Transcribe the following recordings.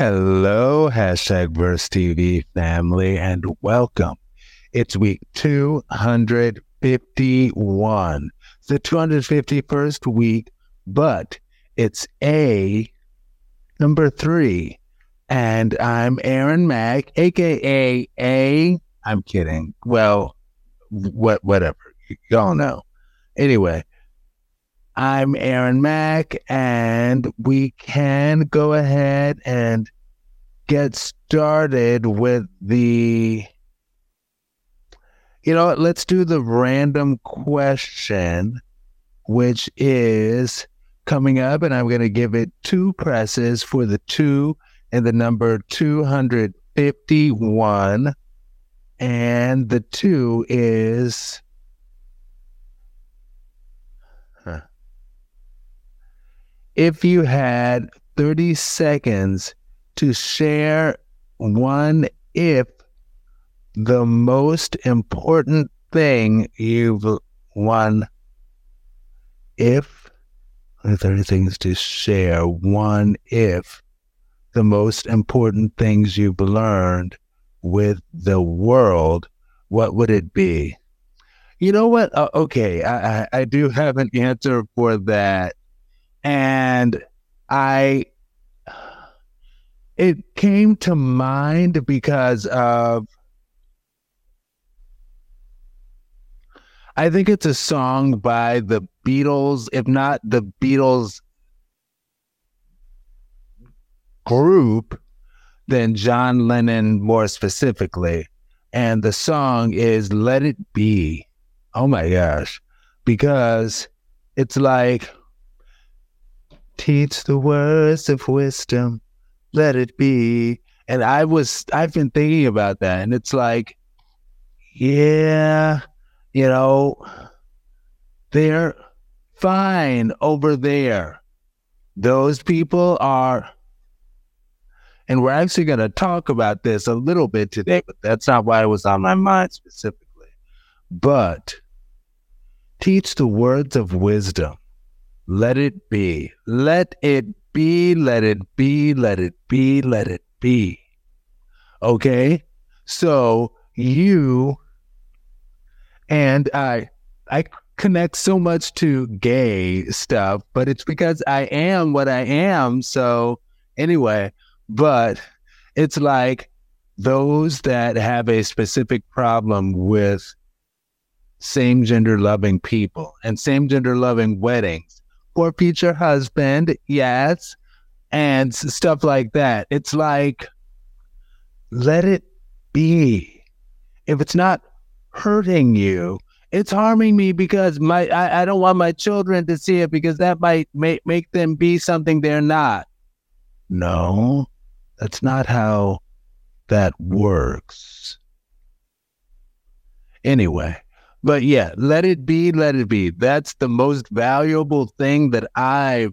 Hello, hashtag Verse TV family, and welcome. It's week 251. It's the 251st week, but it's A number three. And I'm Aaron Mack, aka A. I'm kidding. Well, what whatever. Y'all know. Anyway, I'm Aaron Mack, and we can go ahead and get started with the. You know what? Let's do the random question, which is coming up, and I'm going to give it two presses for the two and the number 251. And the two is if you had 30 seconds to share one if the most important thing you've won. If 30 things to share one if the most important things you've learned with the world what would it be? You know what? Uh, okay I, I i do have an answer for that and I it came to mind because of I think it's a song by the Beatles, if not the Beatles group, then John Lennon more specifically. And the song is Let It Be. Oh my gosh. Because it's like teach the words of wisdom, let it be. And I was, I've been thinking about that. And it's like, yeah, you know, they're fine over there. Those people are, and we're actually going to talk about this a little bit today, but that's not why it was on my mind specifically. But teach the words of wisdom let it be. Let it be. Let it be. Let it be. Let it be. Okay? So you and I I connect so much to gay stuff, but it's because I am what I am. So anyway, but it's like those that have a specific problem with same gender loving people and same gender loving weddings for future husband, yes, and stuff like that. It's like, let it be. If it's not hurting you, it's harming me because my I, I don't want my children to see it because that might make make them be something they're not. No, that's not how that works. Anyway, but yeah, let it be, let it be. That's the most valuable thing that I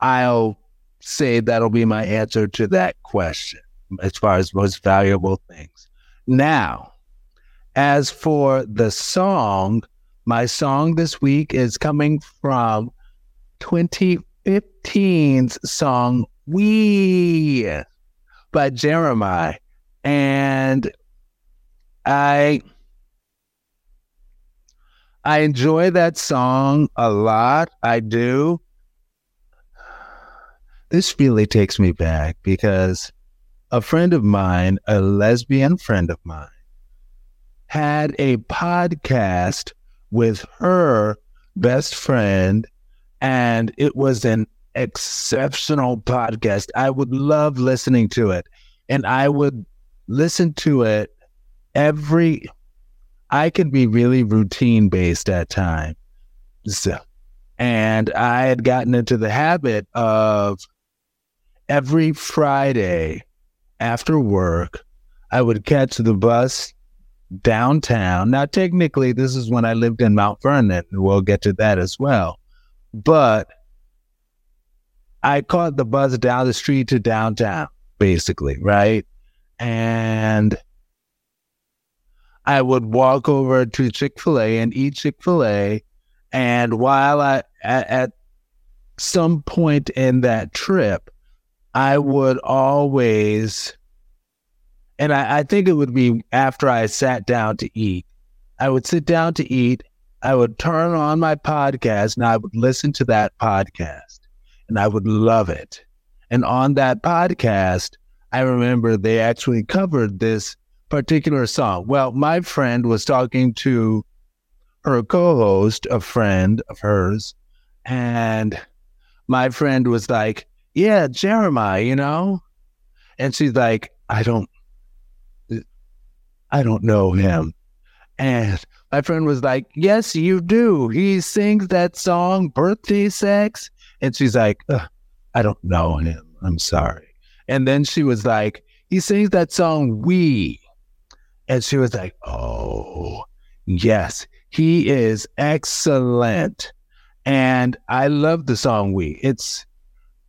I'll say that'll be my answer to that question as far as most valuable things. Now, as for the song, my song this week is coming from 2015's song We by Jeremih. And I I enjoy that song a lot. I do. This really takes me back because a friend of mine, a lesbian friend of mine, had a podcast with her best friend, and it was an exceptional podcast. I would love listening to it, and I would listen to it every I could be really routine based at times. So, and I had gotten into the habit of every Friday after work, I would catch the bus downtown. Now, technically, this is when I lived in Mount Vernon. And we'll get to that as well. But I caught the bus down the street to downtown, basically, right? And I would walk over to Chick fil A and eat Chick fil A. And while I, at, at some point in that trip, I would always, and I, I think it would be after I sat down to eat. I would sit down to eat. I would turn on my podcast and I would listen to that podcast and I would love it. And on that podcast, I remember they actually covered this particular song. Well, my friend was talking to her co host, a friend of hers, and my friend was like, Yeah, Jeremih, you know? And she's like, I don't, I don't know him. And my friend was like, Yes, you do. He sings that song, Birthday Sex. And she's like, I don't know him. I'm sorry. And then she was like, He sings that song, We. And she was like, Oh, yes, he is excellent. And I love the song We. It's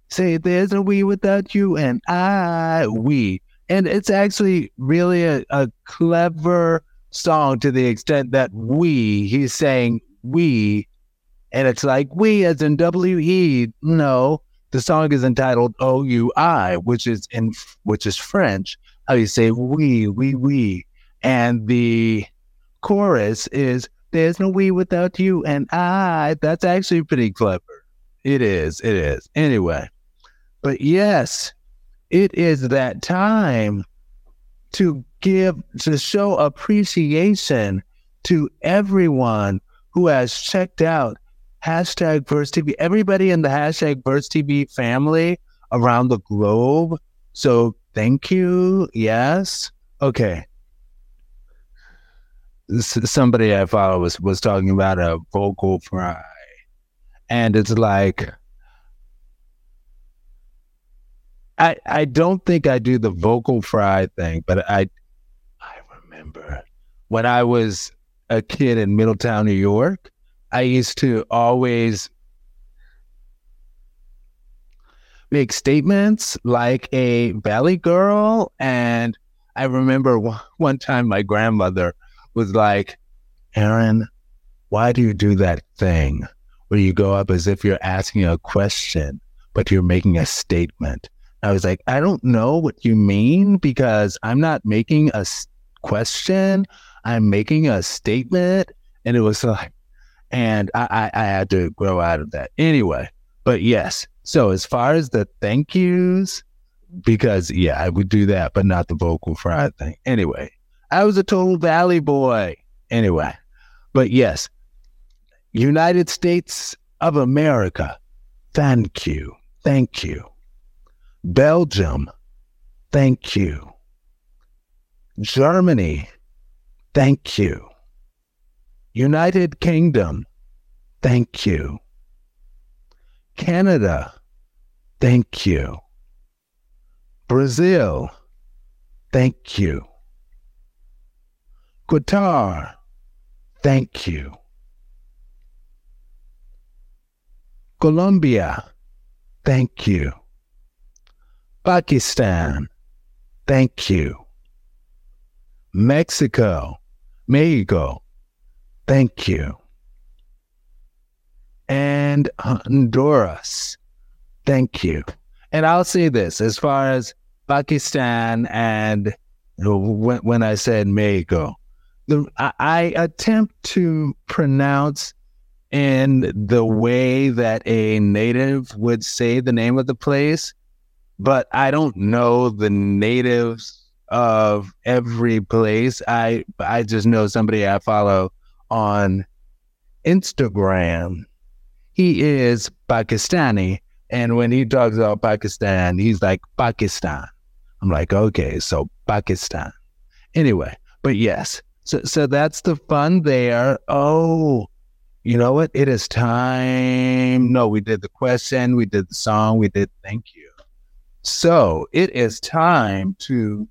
say there's a we without you and I we. And it's actually really a, a clever song to the extent that we, he's saying we, and it's like we as in W E. No, the song is entitled O U I, which is in which is French. How you say we, we, we. And the chorus is there's no we without you and I. That's actually pretty clever. It is. It is. Anyway, but yes, it is that time to give, to show appreciation to everyone who has checked out hashtag Verse TV. Everybody in the hashtag Verse TV family around the globe. So thank you. Yes. Okay somebody I follow was was talking about a vocal fry, and it's like I I don't think I do the vocal fry thing, but I I remember when I was a kid in Middletown, New York, I used to always make statements like a valley girl. And I remember one time my grandmother was like, Aaron, why do you do that thing where you go up as if you're asking a question, but you're making a statement? I was like, I don't know what you mean because I'm not making a question. I'm making a statement. And it was like, and I, I, I had to grow out of that anyway. But yes. So as far as the thank yous, because yeah, I would do that, but not the vocal fry thing. Anyway, I was a total Valley boy. Anyway, but yes, United States of America, thank you. Thank you. Belgium, thank you. Germany, thank you. United Kingdom, thank you. Canada, thank you. Brazil, thank you. Qatar, thank you. Colombia, thank you. Pakistan, thank you. Mexico, Mexico, thank you. And Honduras, thank you. And I'll say this as far as Pakistan and when, when I said Mexico, the I, I attempt to pronounce in the way that a native would say the name of the place, but I don't know the natives of every place. I I just know somebody I follow on Instagram. He is Pakistani, and when he talks about Pakistan, he's like Pakistan. I'm like, okay, so Pakistan. Anyway, but yes, so, so that's the fun there. Oh, you know what? It is time. No, we did the question, we did the song, we did thank you. So it is time to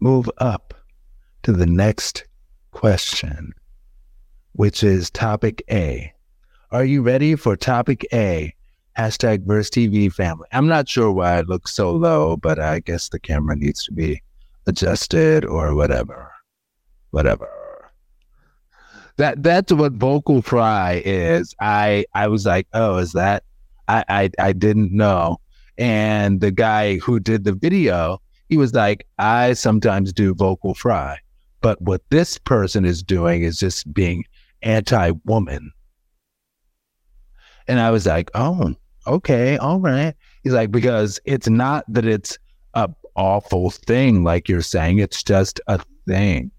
move up to the next question, which is topic A. Are you ready for topic A? Hashtag Verse TV family. I'm not sure why it looks so low, but I guess the camera needs to be adjusted or whatever. Whatever. that that's what vocal fry is. I I was like, oh, is that? I I, I didn't know. And the guy who did the video, he was like, I sometimes do vocal fry, but what this person is doing is just being anti-woman. And I was like, oh, okay, all right. He's like, because it's not that it's a awful thing like you're saying, it's just a thing.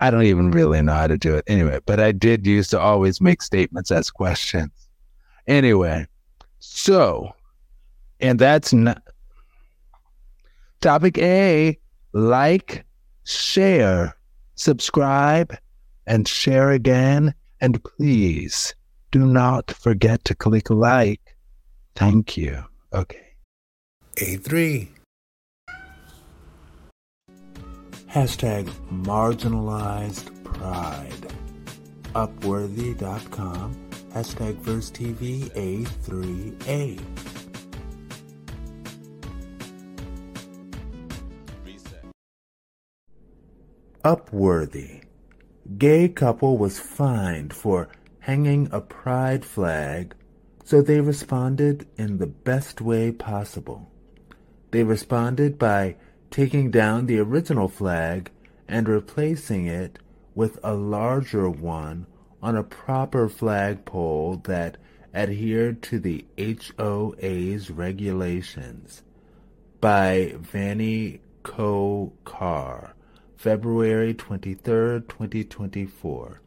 I don't even really know how to do it anyway, but I did used to always make statements as questions. Anyway, so, and that's not topic A like, share, subscribe, and share again. And please do not forget to click like. Thank you. Okay. A3. Hashtag marginalized pride. Upworthy.com. Hashtag Verse TV A3A. Upworthy. Gay couple was fined for hanging a pride flag, so they responded in the best way possible. They responded by taking down the original flag and replacing it with a larger one on a proper flagpole that adhered to the HOA's regulations. By Vanny Co. Carr, February 23, 2024.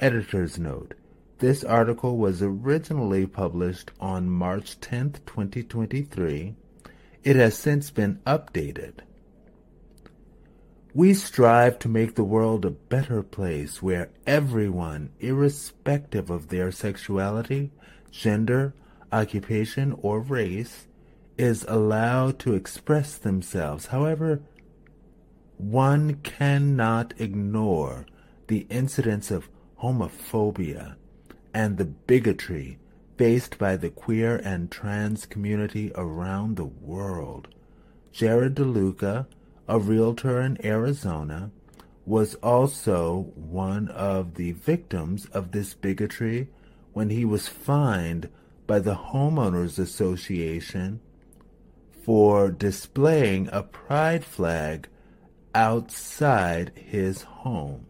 Editor's note. This article was originally published on March 10, 2023. It has since been updated. We strive to make the world a better place where everyone, irrespective of their sexuality, gender, occupation, or race, is allowed to express themselves. However, one cannot ignore the incidence of homophobia and the bigotry faced by the queer and trans community around the world. Jared DeLuca, a realtor in Arizona, was also one of the victims of this bigotry when he was fined by the Homeowners Association for displaying a pride flag outside his home.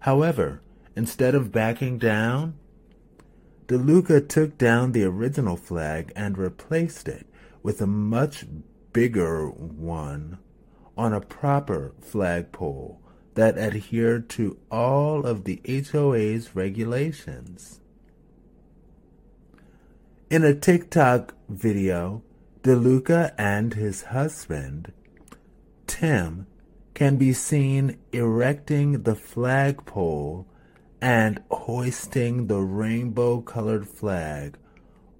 However, instead of backing down, DeLuca took down the original flag and replaced it with a much bigger one on a proper flagpole that adhered to all of the HOA's regulations. In a TikTok video, DeLuca and his husband, Tim, can be seen erecting the flagpole and hoisting the rainbow colored flag,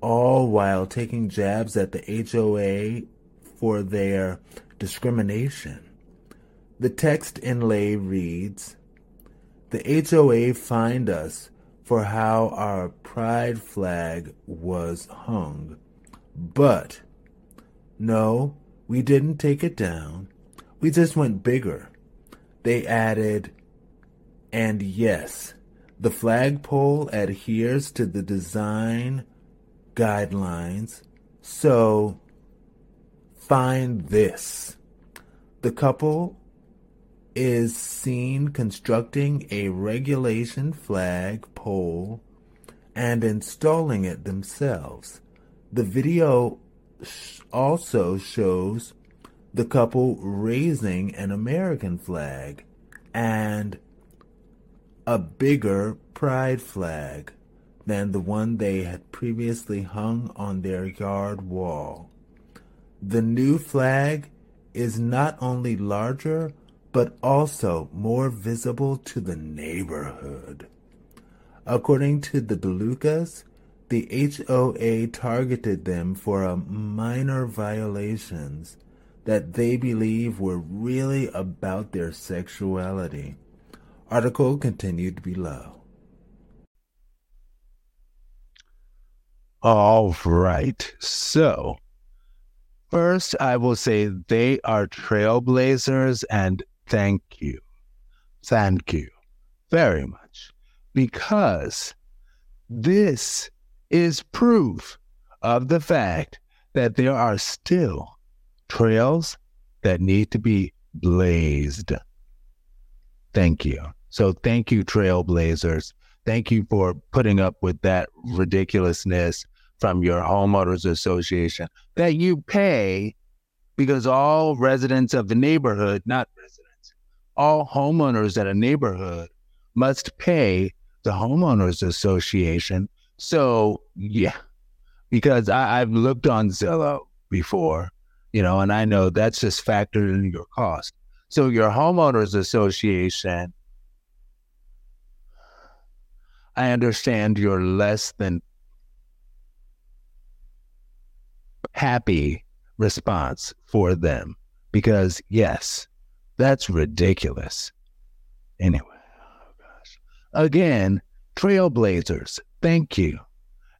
all while taking jabs at the HOA for their discrimination. The text inlay reads The HOA fined us for how our pride flag was hung, but no, we didn't take it down. We just went bigger. They added, and yes, the flagpole adheres to the design guidelines, so find this. The couple is seen constructing a regulation flag pole and installing it themselves. The video also shows the couple raising an American flag and a bigger pride flag than the one they had previously hung on their yard wall. The new flag is not only larger, but also more visible to the neighborhood. According to the DeLucas, the HOA targeted them for minor violations that they believe were really about their sexuality. Article continued below. All right. So, first, I will say they are trailblazers and thank you. Thank you. very much, because this is proof of the fact that there are still trails that need to be blazed. Thank you. So, thank you, trailblazers. Thank you for putting up with that ridiculousness from your homeowners association that you pay because all residents of the neighborhood, not residents, all homeowners at a neighborhood must pay the homeowners association. So, yeah, because I, I've looked on Zillow before, you know, and I know that's just factored in your cost. So, your homeowners association, I understand you're less than happy response for them because yes, that's ridiculous. Anyway, oh gosh. Again, trailblazers, thank you.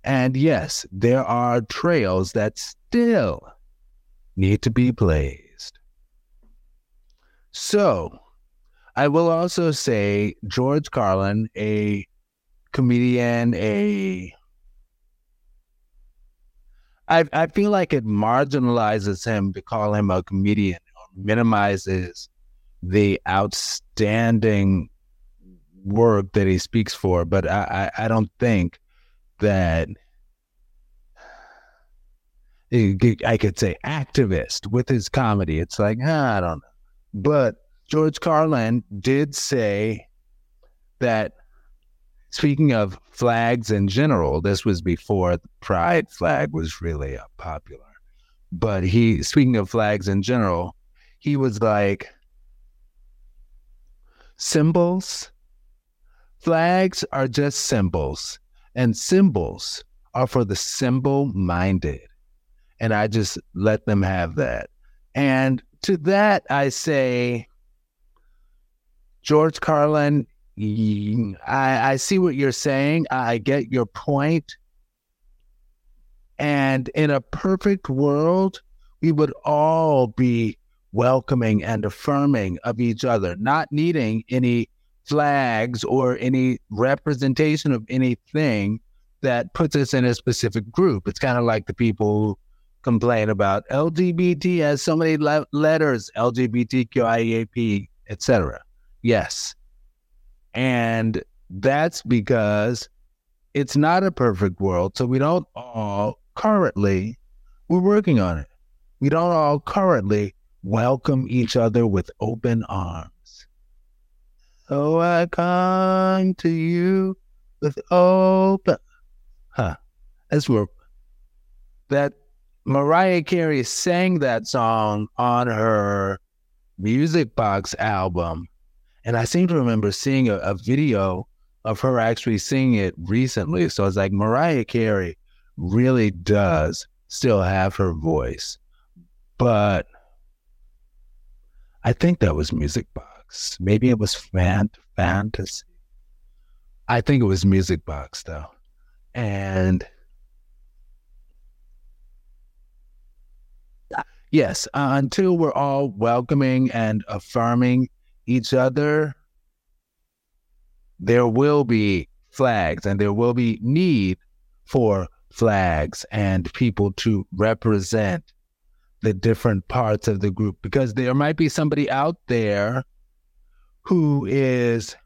And yes, there are trails that still need to be blazed. So, I will also say George Carlin, a comedian, a I I feel like it marginalizes him to call him a comedian or minimizes the outstanding work that he speaks for. But I, I, I don't think that I could say activist with his comedy. It's like, ah, I don't know. But George Carlin did say that Speaking of flags in general, this was before the pride flag was really uh, popular. But he, speaking of flags in general, he was like, symbols, flags are just symbols, and symbols are for the symbol minded. And I just let them have that. And to that, I say, George Carlin, I, I see what you're saying. I get your point. And in a perfect world, we would all be welcoming and affirming of each other, not needing any flags or any representation of anything that puts us in a specific group. It's kind of like the people who complain about LGBT has so many le- letters, LGBTQIAP, etc. Yes, and that's because it's not a perfect world. So we don't all currently, we're working on it. We don't all currently welcome each other with open arms. So I come to you with open. Huh. That's where that Mariah Carey sang that song on her Music Box album and I seem to remember seeing a, a video of her actually singing it recently. So it's like Mariah Carey really does still have her voice. But I think that was Music Box. Maybe it was fan- Fantasy. I think it was Music Box though. And yes, uh, until we're all welcoming and affirming each other, there will be flags and there will be need for flags and people to represent the different parts of the group because there might be somebody out there who is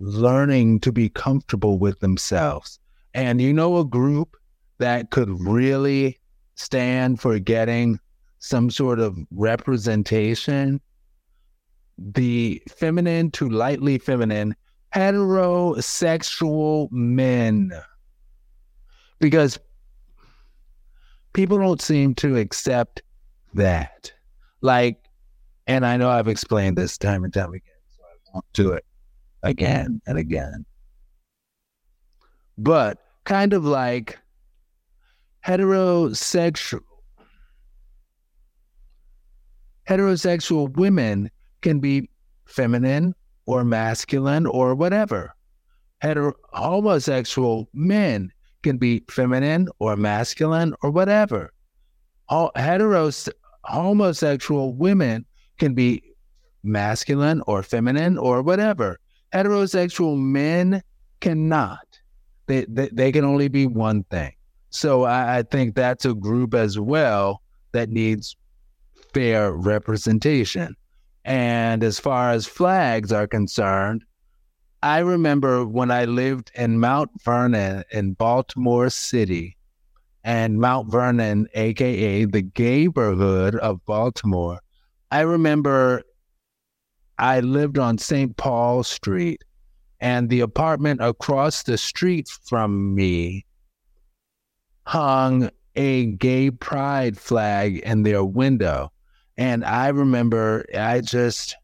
learning to be comfortable with themselves. And you know, a group that could really stand for getting some sort of representation the feminine to lightly feminine heterosexual men because people don't seem to accept that. Like, and I know I've explained this time and time again, so I won't do it again and again. But kind of like heterosexual heterosexual women can be feminine or masculine or whatever. Hetero- homosexual men can be feminine or masculine or whatever. All heteros homosexual women can be masculine or feminine or whatever. Heterosexual men cannot. They, they, they can only be one thing. So I, I think that's a group as well that needs fair representation. And as far as flags are concerned, I remember when I lived in Mount Vernon in Baltimore City, and Mount Vernon, aka the gay neighborhood of Baltimore. I remember I lived on St. Paul Street, and the apartment across the street from me hung a gay pride flag in their window. And I remember I just,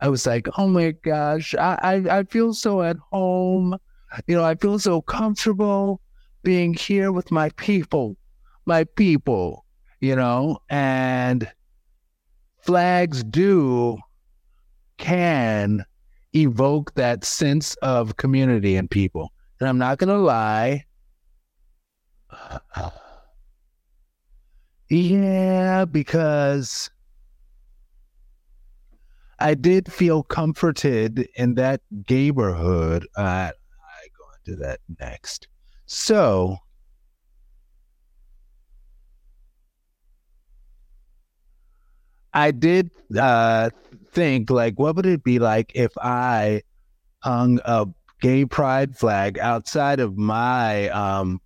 I was like, oh my gosh, I, I, I feel so at home. You know, I feel so comfortable being here with my people, my people, you know, and flags do can evoke that sense of community in people. And I'm not going to lie. Yeah, because I did feel comforted in that neighborhood. Uh, I go into that next. So, I did uh, think, like, what would it be like if I hung a gay pride flag outside of my um,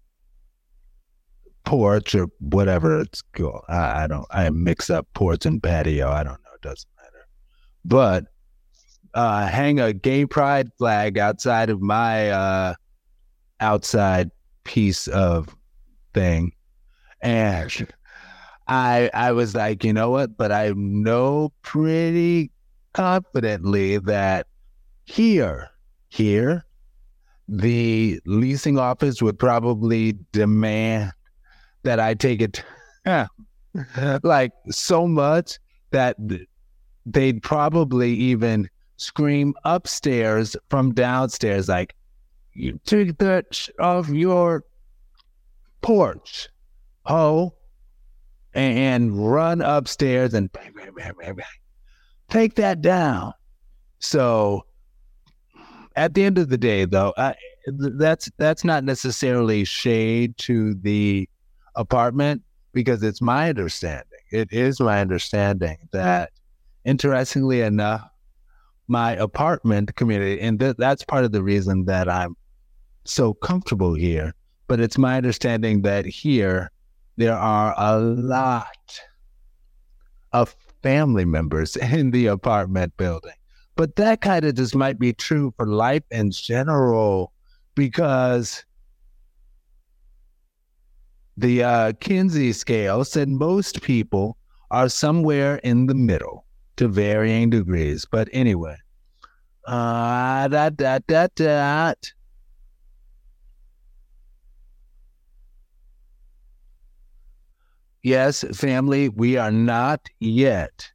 porch or whatever it's called? I, I don't. I mix up porch and patio. I don't know. It doesn't matter. But uh, hang a gay pride flag outside of my uh, outside piece of thing. And I I was like, you know what? But I know pretty confidently that here, here, the leasing office would probably demand that I take it like so much that they'd probably even scream upstairs from downstairs like you take that off your porch, ho, and run upstairs and bang, bang, bang, bang, bang. take that down. So at the end of the day, though, I, that's that's not necessarily shade to the apartment because it's my understanding. It is my understanding that, interestingly enough, my apartment community, and th- that's part of the reason that I'm so comfortable here. But it's my understanding that here there are a lot of family members in the apartment building. But that kind of just might be true for life in general because the uh, Kinsey scale said most people are somewhere in the middle to varying degrees. But anyway, uh, that, that, that, that. Yes, family, we are not yet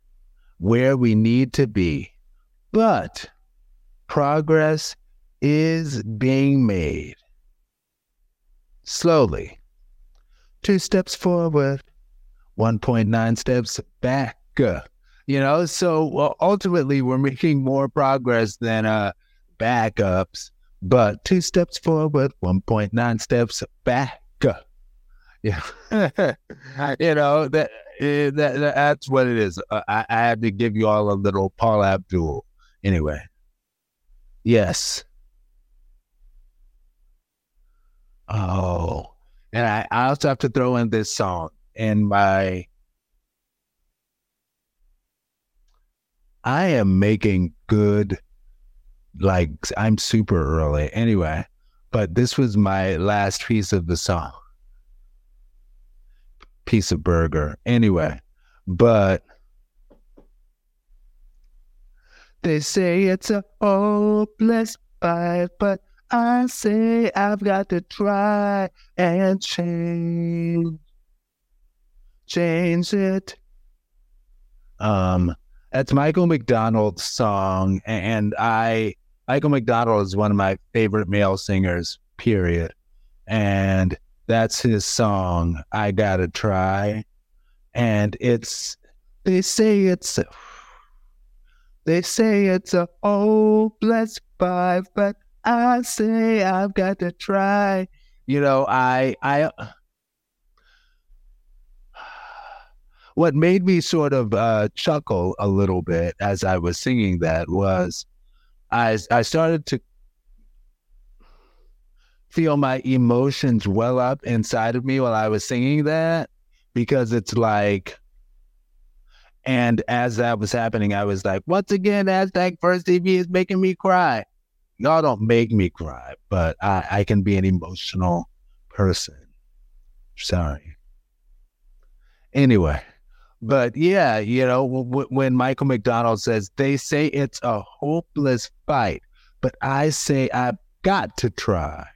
where we need to be, but progress is being made. Slowly. Two steps forward, 1.9 steps back. You know, so well, ultimately we're making more progress than uh, backups, but two steps forward, 1.9 steps back. Yeah, you know that, eh, that that's what it is. Uh, I, I had to give you all a little Paula Abdul. Anyway, yes. Oh, and I, I also have to throw in this song and my. I am making good, like I'm super early anyway, but this was my last piece of the song piece of burger. Anyway, but they say it's a hopeless fight, but I say I've got to try and change, change it. Um, that's Michael McDonald's song, and I Michael McDonald is one of my favorite male singers. Period, and that's his song, I Gotta Try. And it's, they say it's a, they say it's a hopeless five, but I say I've got to try. You know, I, I, what made me sort of uh, chuckle a little bit as I was singing that was I, I started to feel my emotions well up inside of me while I was singing that because it's like, and as that was happening, I was like, once again, hashtag Verse TV is making me cry y'all don't make me cry, but I, I can be an emotional person. Sorry. Anyway, but yeah, you know, w- when Michael McDonald says, they say it's a hopeless fight, but I say I've got to try.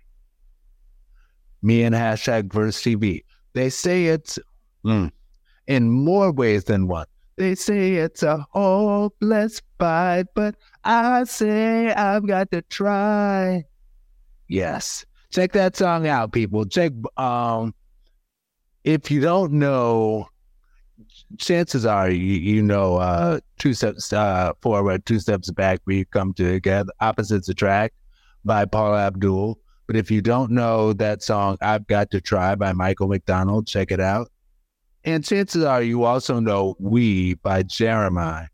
Me and hashtag verse TV. They say it's mm, in more ways than one. They say it's a hopeless fight, but I say I've got to try. Yes. Check that song out, people. Check um if you don't know, chances are you, you know uh two steps uh forward, two steps back, we come together, opposites attract by Paula Abdul. But if you don't know that song, I've Got to Try by Michael McDonald, check it out. And chances are you also know We by Jeremih.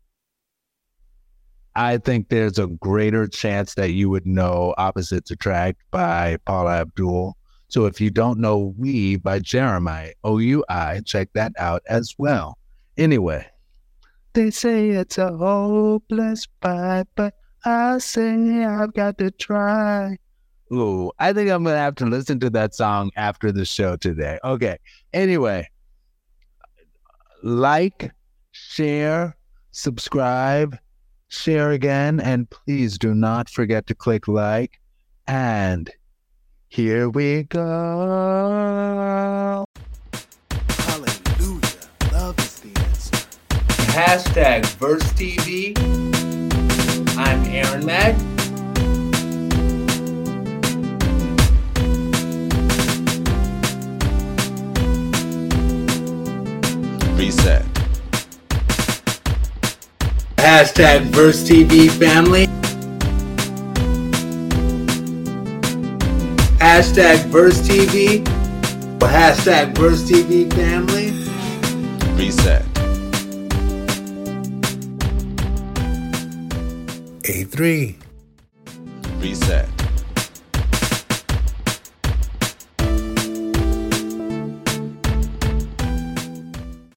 I think there's a greater chance that you would know Opposites Attract by Paula Abdul. So if you don't know We by Jeremih, O U I, check that out as well. Anyway, they say it's a hopeless fight, but I say I've got to try. Ooh, I think I'm going to have to listen to that song after the show today. Okay. Anyway, like, share, subscribe, share again, and please do not forget to click like. And here we go. Hallelujah. Love is the answer. Hashtag Verse TV. I'm Aaron Mack. Reset. Hashtag Verse TV family. Hashtag Verse TV. Hashtag Verse TV family. Reset. A3. Reset.